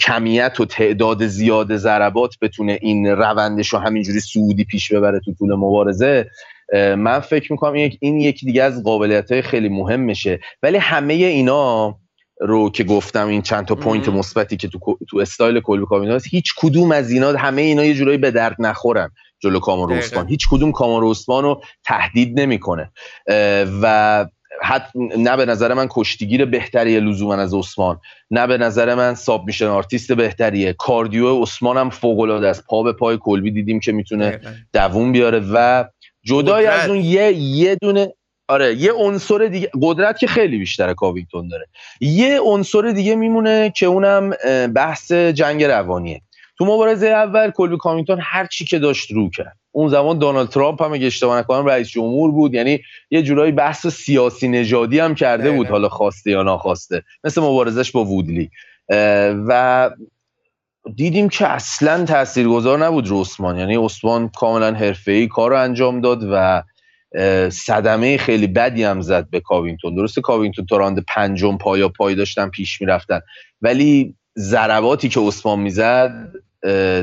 کمیت و تعداد زیاد ضربات بتونه این روندش رو همینجوری سعودی پیش ببره تو طول مبارزه من فکر می‌کنم این, این یکی دیگه از قابلیت های خیلی مهم میشه ولی همه اینا رو که گفتم این چند تا point مثبتی که تو تو استایل کلبی کاوینگتون هست هیچ کدوم از اینا همه اینا یه جورایی به درد نخورن جلو کامارو عثمان. هیچ کدوم کامارو رو تهدید نمی‌کنه. و حتی نه به نظر من کشتیگیر بهتریه لزوما از عثمان نه به نظر من submission artist بهتریه. cardio عثمان هم فوق العاده است. پا به پای کلبی دیدیم که می‌تونه دووم بیاره و جدای از اون یه یه دونه آره یه عنصر دیگه قدرت که خیلی بیشتره کاوینگتون داره. یه عنصر دیگه میمونه که اونم بحث جنگ روانیه. تو مبارزه اول کلبی کاوینگتون هر چی که داشت رو کرد. اون زمان دونالد ترامپ هم اگه اشتباه نکنم رئیس جمهور بود یعنی یه جورایی بحث سیاسی نژادی هم کرده بود حالا خواسته یا ناخواسته. مثل مبارزش با وودلی. و دیدیم که اصلا تاثیرگذار نبود رو عثمان. یعنی عثمان کاملا حرفه‌ای کار رو انجام داد و صدمه خیلی بدی هم زد به کاوینگتون. درسته کاوینگتون تا راند پنجم پایا پای داشتن پیش می‌رفتن. ولی ضرباتی که عثمان می‌زد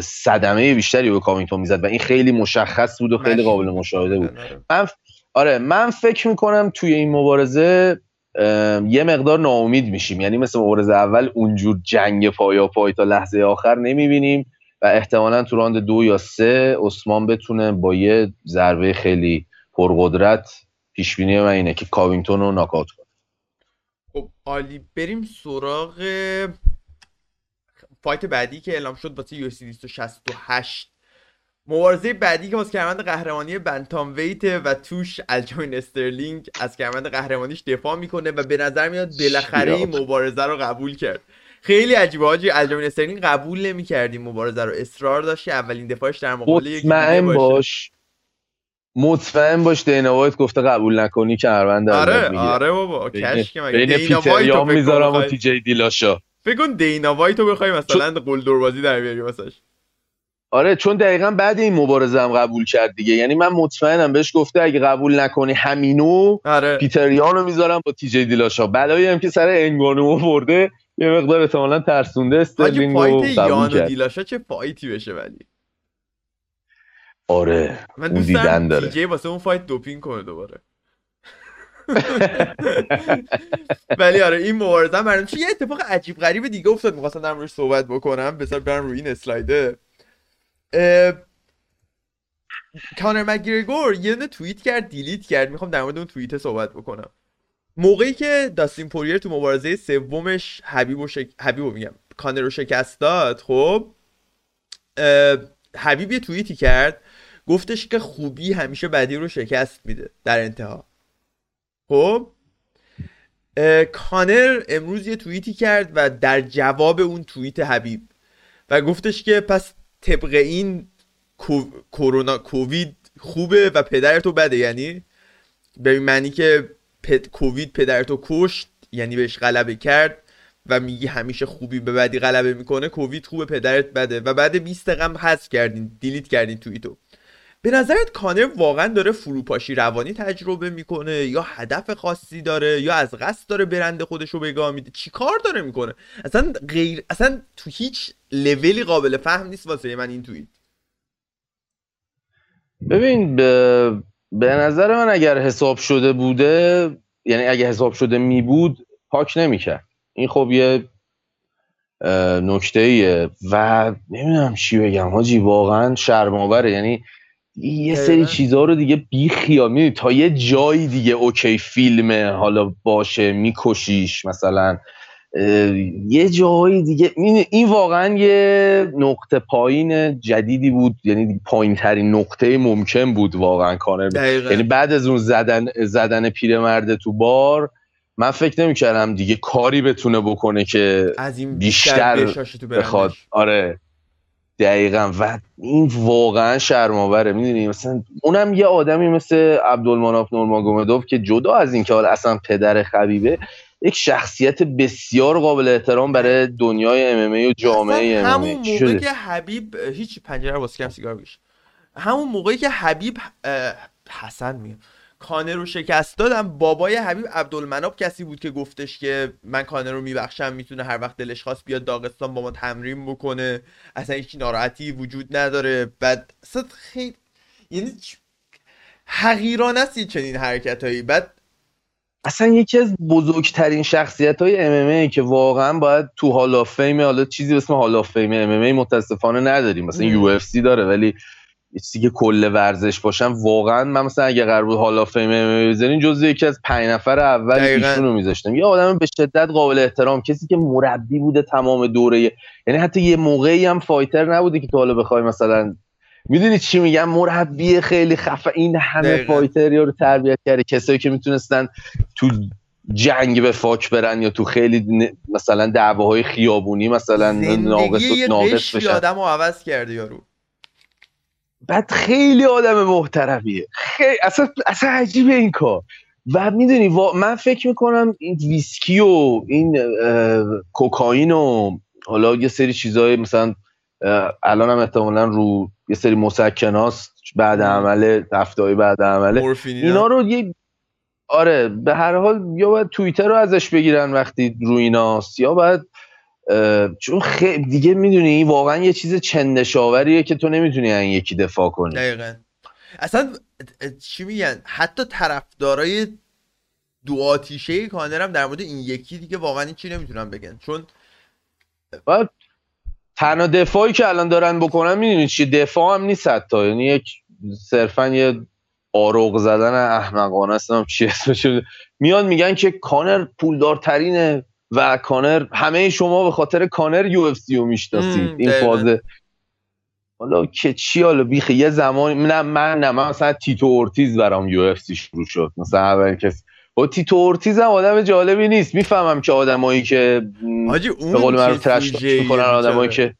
صدمه بیشتری به کاوینگتون می‌زد و این خیلی مشخص بود و خیلی قابل مشاهده بود. من آره من فکر می‌کنم توی این مبارزه یه مقدار ناامید میشیم. یعنی مثل مبارزه اول اونجور جنگ پایا پای تا لحظه آخر نمی‌بینیم و احتمالا تو راند دو یا سه عثمان بتونه با یه ضربه خیلی پرقدرت پیش بینی من اینه که کاوینگتون رو ناکات کنه. خب عالی. بریم سراغ fight بعدی که اعلام شد واسه UFC 268 مبارزه بعدی که واسه کمربند قهرمانی bantamweight و توش الجاین استرلینگ از کمربند قهرمانیش دفاع می‌کنه و به نظر میاد بالاخره این مبارزه رو قبول کرد. خیلی عجیبه حاجی الجاین استرلینگ قبول نمی‌کرد این مبارزه رو. اصرار داشت اولین دفاعش در مقابل یک باش. مطمئن باش دینا وایت گفته قبول نکنی که هرمند آره آره بابا کش که مگه. پیتر یام می‌ذارم و تی جی دیلاشا. فکر کن دینا وایت رو بخوای مثلا قلدر بازی در بیاری واسش. آره چون دقیقا بعد این مبارزه هم قبول کرد دیگه. یعنی من مطمئنم بهش گفته اگه قبول نکنی همینو آره. پیتریانو می‌ذارم با تی جی دیلاشا. بلایی هم که سر انگانو برده یه مقدار احتمالاً ترسونده استرلینگ رو قبول کرد. دیلاشا چه فایتی بشه ولی؟ آره من دوست دارم داره. تی واسه اون فایت دوپینگ کنه دوباره. ولی آره این مبارزه برام یه اتفاق عجیب غریب دیگه افتاد. می‌خواستم در صحبت بکنم. بذار برم روی این اسلایده. کانر مگریگور یه دونه توییت کرد دیلیت کرد. می‌خوام در مورد اون توییت صحبت بکنم. موقعی که داستین پوریر تو مبارزه سومش حبیب و شک... حبیب میگم کانر رو شکست داد خب حبیب یه توییتی کرد گفتش که خوبی همیشه بدی رو شکست میده در انتها. خب کانر امروز یه توییتی کرد و در جواب اون توییت حبیب و گفتش که پس طبق این کرونا کووید خوبه و پدرتو بده. یعنی به معنی که پد... کووید پدرتو کشت یعنی بهش غلبه کرد و میگی همیشه خوبی به بدی غلبه می‌کنه کووید خوبه پدرت بده. و بعد 20 دقیقه حذف کردین دیلیت کردین توییتو. به نظرت کانر واقعا داره فروپاشی روانی تجربه می‌کنه یا هدف خاصی داره یا از قصد داره برند خودش رو بگاه میده؟ چی کار داره می‌کنه؟ اصلا غیر اصلا تو هیچ لولی قابل فهم نیست واسه من این توییت. ببین به, به نظر من اگر حساب شده بوده یعنی اگه حساب شده می بود پاک نمی‌کرد. این خب یه نکته ایه و نمی‌دونم چی بگم حاجی واقعا شرماوره یعنی یه سری چیزها رو دیگه بی خیال. تا یه جایی دیگه اوکی فیلمه حالا باشه میکشیش مثلا. یه جایی دیگه این واقعا یه نقطه پایین جدیدی بود. یعنی پایین ترین نقطه ممکن بود واقعا کانر یعنی بعد از اون زدن زدن پیرمرد تو بار من فکر نمی‌کردم دیگه کاری بتونه بکنه که از این بیشتر, بیشتر بخواد. آره. دقیقا. و این واقعا شرماوره می‌دونی؟ مثلا اونم یه آدمی مثل عبدالمناف نورماگومدوف که جدا از اینکه حالا اصلا پدر خبیبه یک شخصیت بسیار قابل احترام برای دنیای ام و جامعه ام همون موقعی که حبیب هیچ پنجره واسه کم سیگار بکش همون موقعی که حبیب حسن میگم کانر رو شکست دادم. بابای حبیب عبدالمناب کسی بود که گفتش که من کانر رو میبخشم می‌تونه هر وقت دلش خواست بیاد داغستان با ما تمرین بکنه. اصلا هیچ ناراحتی وجود نداره. بعد اصلا خیلی یعنی حقیران است چنین حرکت هایی بعد اصلا یکی از بزرگترین شخصیت های MMA که واقعا باید تو hall of fame حالا چیزی به اسم hall of fame MMA متاسفانه نداریم. مثلا UFC داره ولی که کل ورزش باشم واقعا من مثلا اگه قرار بود حالا fame بزنین جزو یکی از پنج نفر اول ایشون رو میذاشتم. یه آدم به شدت قابل احترام کسی که مربی بوده تمام دوره. یعنی حتی یه موقعی هم fighter نبوده که تو حالا بخوای مثلا می‌دونی چی میگم؟ مربی خیلی خفه. این همه فایتر رو تربیت کرده. کسایی که می‌تونستن تو جنگ به فاک برن یا تو خیلی مثلا دعواهای خیابونی مثلا ناقص ناقص بشن. آدمو عوض کرده یارو. بعد خیلی آدم محترمیه. خیلی اصلا اصلا عجیبه این کار. و می‌دونی من فکر می‌کنم این ویسکی و این کوکائین و حالا یه سری چیزای مثلا الان هم احتمالا رو یه سری مسکناست بعد عمله هفته بعد عمله اینا رو یه آره به هر حال یا باید توییتر رو ازش بگیرن وقتی رو ایناست یا باید چون خیلی دیگه می‌دونی واقعا یه چیز چندشاوریه که تو نمی‌تونی این یکی دفاع کنی. دقیقا. اصلا چی میگن؟ حتی طرفدارای دو آتیشه کانرم در مورد این یکی دیگه واقعا چی نمی‌تونن بگن. چون باید تنها دفاعی که الان دارن بکنن می‌دونی چی؟ دفاع هم نیست حتی. یعنی یک صرفا یه آروغ زدن احمقانه است چی اسمش میان میگن که کانر پولدارترینه. و کانر همه شما به خاطر کانر UFC رو می‌شناسید. این فازه. حالا که چی حالا بیخی؟ یه زمانی نه من نه من مثلا تیتو اورتیز برام UFC شروع شد. مثلا اول کس با تیتو اورتیز هم آدم جالبی نیست. می‌فهمم که آدمایی که به قول من trash می‌کنن آدمایی که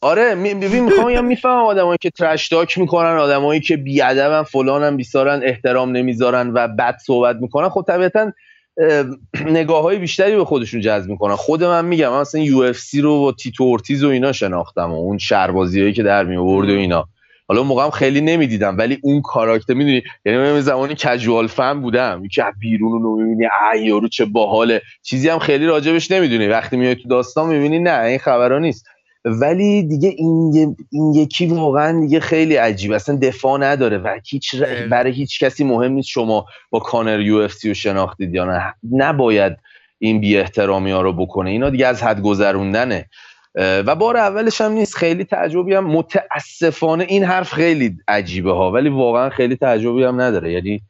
آره ببین می‌خوام بگم می‌فهمم آدمایی که trash talk می‌کنن آدمایی که بیادبن فلانن بیسارن احترام نمی‌ذارن و بد صحبت می‌کنن. خب طبیعتا نگاه های بیشتری به خودشون جذب می‌کنن. خود من میگم من مثلا UFC رو و تیتو اورتیز و اینا شناختم و اون شربازی هایی که در می آورد و اینا. حالا موقع هم خیلی نمی‌دیدم ولی اون کاراکتر می‌دونی یعنی من زمانی casual fan بودم. که بیرون رو می‌بینی ای یارو چه باحاله. چیزی هم خیلی راجبش نمی‌دونی. وقتی میای تو داستان می‌بینی نه این خبرا نیست. ولی دیگه این, این یکی واقعا دیگه خیلی عجیب. اصلا دفاع نداره و هیچ برای هیچ کسی مهم نیست شما با کانر یو اف سی رو شناختید یا نه. نباید این بی احترامی ها رو بکنه. اینا دیگه از حد گذروندنه. و بار اولش هم نیست. خیلی تعجبی هم متاسفانه این حرف خیلی عجیبه ها. ولی واقعا خیلی تعجبی هم نداره. یعنی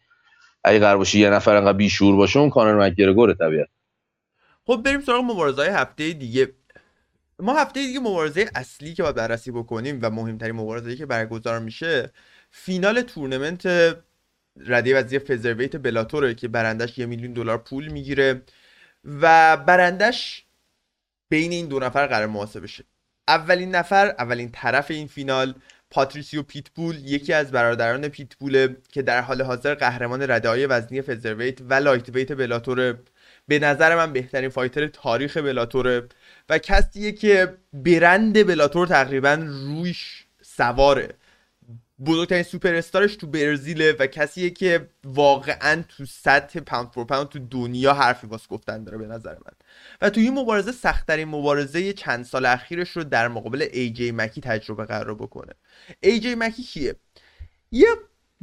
اگه قرار باشه یه نفر انقدر بیشور باشه اون کانر مکگرگور طبیعت خب بریم سراغ مبارزه هفته دیگه. ما هفته دیگه مبارزه اصلی که باید بررسی بکنیم و مهمترین مبارزه که برگزار میشه فینال تورنمنت رده وزیر فزرویت بلاتوره که برندش یه میلیون دلار پول می‌گیره و برندش بین این دو نفر قرار محاسبه بشه اولین نفر اولین طرف این فینال پاتریسیو پیتبول یکی از برادران پیتبوله که در حال حاضر قهرمان رده های وزنی featherweight و lightweight بلاتوره. به نظر من بهترین fighter تاریخ بلاتوره. و کسیه که برند بلاتور تقریبا رویش سواره. بزرگترین سوپر استارش تو برزیله و کسیه که واقعا تو سطح pound for pound تو دنیا حرفی واسه گفتن داره به نظر من. و تو این مبارزه سختترین مبارزه چند سال اخیرش رو در مقابل ای جی مکی تجربه قرار بکنه. ای جی مکی کیه؟ یه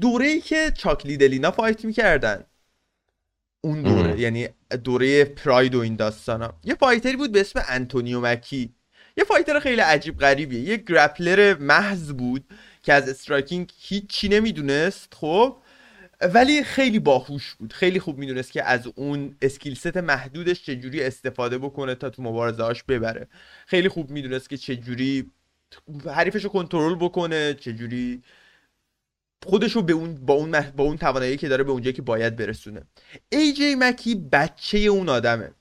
دوره ای که چاک لیدل اینا fight می‌کردن. اون دوره یعنی دوره پراید و این داستانا یه fighter ی بود به اسم انتونیو مکی یه fighter خیلی عجیب غریبیه. یه grappler محض بود که از striking هیچی نمی‌دونست خب؟ ولی خیلی باهوش بود. خیلی خوب می‌دونست که از اون skill set محدودش چجوری استفاده بکنه تا تو مبارزه ببره. خیلی خوب می‌دونست که چجوری حریفش رو کنترل بکنه چجوری خودش رو به اون با اون با اون توانایی که داره به اونجایی که باید برسونه. ای جی مکی بچه اون آدمه.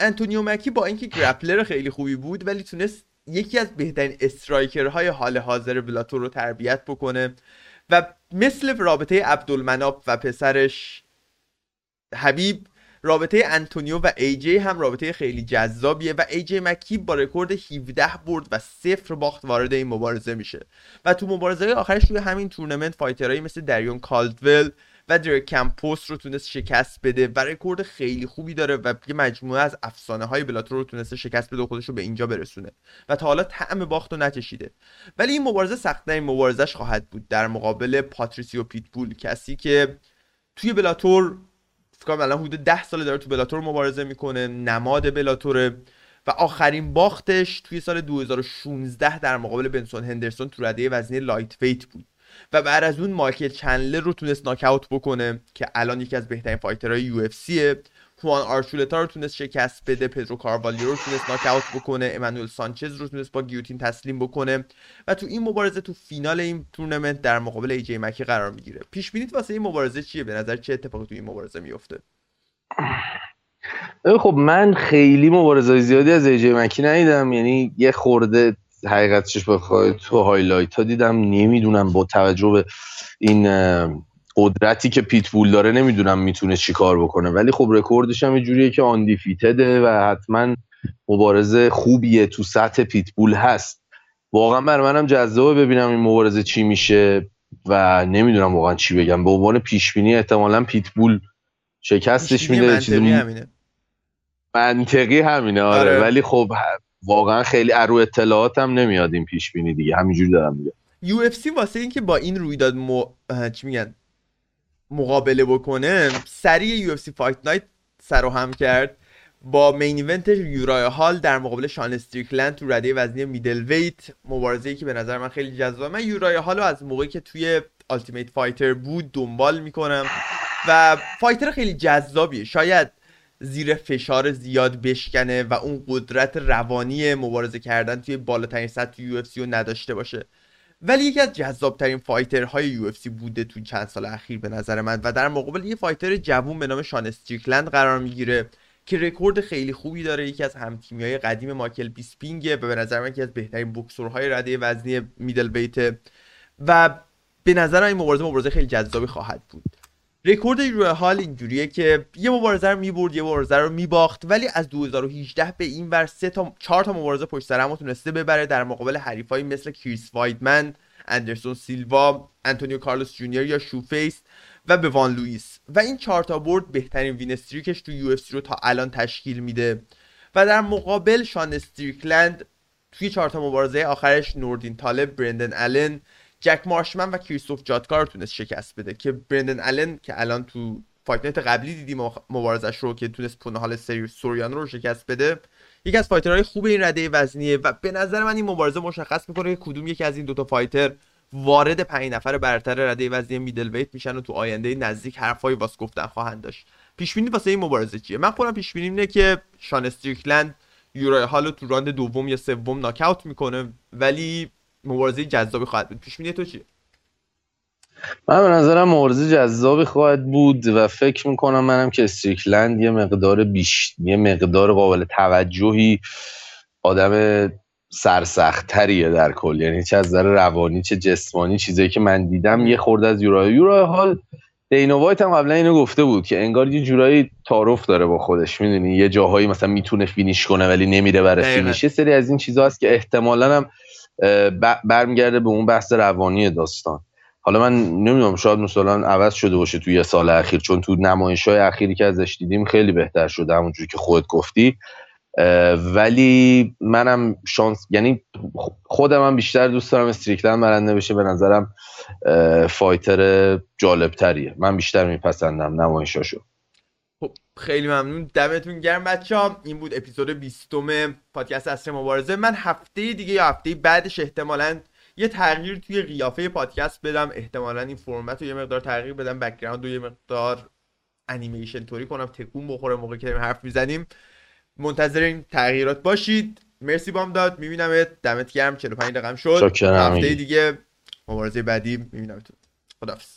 انتونیو مکی با اینکه grappler خیلی خوبی بود ولی تونست یکی از بهترین striker های حال حاضر بلاتور رو تربیت بکنه و مثل رابطه عبدالمناپ و پسرش حبیب رابطه انتونیو و ای جی هم رابطه خیلی جذابیه و ای جی مکی با رکورد 17 برد و صفر باخت وارد این مبارزه میشه. و تو مبارزه آخرش توی همین تورنمنت fighter هایی مثل دریون کالدول و درک کمپوس رو تونست شکست بده و رکورد خیلی خوبی داره و یه مجموعه از افسانه های بلاتور رو تونسته شکست بده و خودش رو به اینجا برسونه. و تا حالا طعم باخت رو نچشیده ولی این مبارزه سخت‌ترین مبارزش خواهد بود. در مقابل پاتریسیو پیتبول کسی که توی بلاتور فکر الان حدود 10 ساله داره تو بلاتور مبارزه می‌کنه نماد بلاتوره و آخرین باختش توی سال 2016 در مقابل بنسون هندرسون تو رده وزنی lightweight بود. و بعد از اون مایکل چندلر رو تونست ناکاوت بکنه که الان یکی از بهترین fighter های UFC ه. خوان آرشولتا رو تونست شکست بده پدرو کاروالی رو تونست ناکاوت بکنه امانوئل سانچز رو تونست با guillotine تسلیم بکنه و تو این مبارزه تو فینال این تورنمنت در مقابل ای جی مکی قرار می‌گیره. پیش بینیت واسه این مبارزه چیه؟ به نظر چه اتفاقی تو این مبارزه میفته خب من خیلی مبارزه زیادی از ای جی مکی ندیدم. یعنی یه خورده حقیقتش بخوای تو highlight ها دیدم. نمی‌دونم با توجه به این قدرتی که پیتبول داره نمی‌دونم می‌تونه چیکار بکنه. ولی خب رکوردش هم جوریه که undefeated ه و حتما مبارزه خوبیه تو سطح پیتبول هست. واقعا برا منم جذابه ببینم این مبارزه چی میشه و نمی‌دونم واقعا چی بگم. به عنوان پیش بینی احتمالا پیتبول شکستش میده چیزی همینه. منطقی همینه آره, آره. ولی خب واقعا خیلی از رو اطلاعات هم نمیاد این پیش بینی دیگه. همینجوری دارم میگم. UFC واسه اینکه با این رویداد م... چی میگن؟ مقابله بکنه سریع UFC fight night سر و هم کرد. با main event یورایا هال در مقابل شان استریکلند تو رده وزنی middleweight مبارزه که به نظر من خیلی جذاب من یورایا هال از موقعی که توی Ultimate Fighter بود دنبال می‌کنم و fighter خیلی جذابیه. شاید زیر فشار زیاد بشکنه و اون قدرت روانی مبارزه کردن توی بالاترین سطح UFC رو نداشته باشه. ولی یکی از جذابترین fighter های UFC بوده تو چند سال اخیر به نظر من و در مقابل یه fighter جوون به نام شان استریکلند قرار می‌گیره که رکورد خیلی خوبی داره. یکی از همتیمی های قدیم مایکل بیسپینگه و به نظر من یکی از بهترین بوکسورهای رده وزنی middleweight. و به نظر این مبارزه مبارزه خیلی جذابی خواهد بود. رکورد روی حال اینجوریه که یه مبارزه رو می‌برد یه مبارزه رو میباخت ولی از 2018 به این ور سه تا چهار تا مبارزه پشت سر هم تونسته ببره. در مقابل حریفایی مثل کریس وایدمن اندرسون سیلوا انتونیو کارلوس جونیور یا شوفیس و به وان لوئیس. و این چهار تا برد بهترین وین استریکش تو یو رو تا الان تشکیل میده. و در مقابل شان استریکلند توی چهار تا مبارزه آخرش نوردین طالب برندن آلن جک مارشمن و کریستوف جاتکار رو تونست شکست بده که برندن آلن که الان تو fight قبلی دیدیم مبارزش رو که تونست پوناهله سوریانو رو شکست بده. یکی از fighter های خوب این رده وزنیه و به نظر من این مبارزه مشخص می‌کنه که کدوم یکی از این دوتا fighter وارد پنج نفر برتر رده وزنی middleweight میشن و تو آینده نزدیک حرفایی واس گفتن خواهند داشت. پیش بینی واسه این مبارزه چیه؟ من خودم پیش بینی اینه که شان استریکلند یورای هالو تو راند دوم یا سوم ناکاوت می‌کنه ولی مبارزه جذابی خواهد بود. پیش تو چیه؟ من به نظرم مبارزه جذابی خواهد بود و فکر می‌کنم منم که استریکلند یه مقدار بیش یه مقدار قابل توجهی آدم سرسختتریه در کل. یعنی چه از نظر روانی چه جسمانی چیزایی که من دیدم یه خورده از یورای هال دینا وایت هم قبلا اینو گفته بود که انگار یه جورایی تعارف داره با خودش. می‌دونی؟ یه جاهایی مثلا می‌تونه finish کنه ولی نمیره برای finish. یه سری از این چیزا هست که احتمالا هم برمیگرده به اون بحث روانی داستان. حالا من نمی‌دونم شاید مثلا عوض شده باشه توی سال اخیر چون تو نمایش های اخیری که ازش دیدیم خیلی بهتر شده همونجوری که خودت گفتی. ولی منم شانس یعنی خودم هم بیشتر دوست دارم استریکلند برنده بشه. به نظرم فایتر جالب تریه من بیشتر میپسندم نمایشاشو. خب خیلی ممنون. دمتون گرم بچه ها این بود اپیزود 20 پادکست عصر مبارزه. من هفته دیگه یا هفته بعدش احتمالا یه تغییر توی قیافه پادکست بدم. احتمالا این فرمت رو یه مقدار تغییر بدم. background رو یه مقدار انیمیشن طوری کنم تکون بخوره موقع که حرف می‌زنیم. منتظر این تغییرات باشید. مرسی بام داد. می‌بینم دمت گرم. 45 دقیقه شد. هفته دیگه مبارزه بعدی می‌بینم خدافظ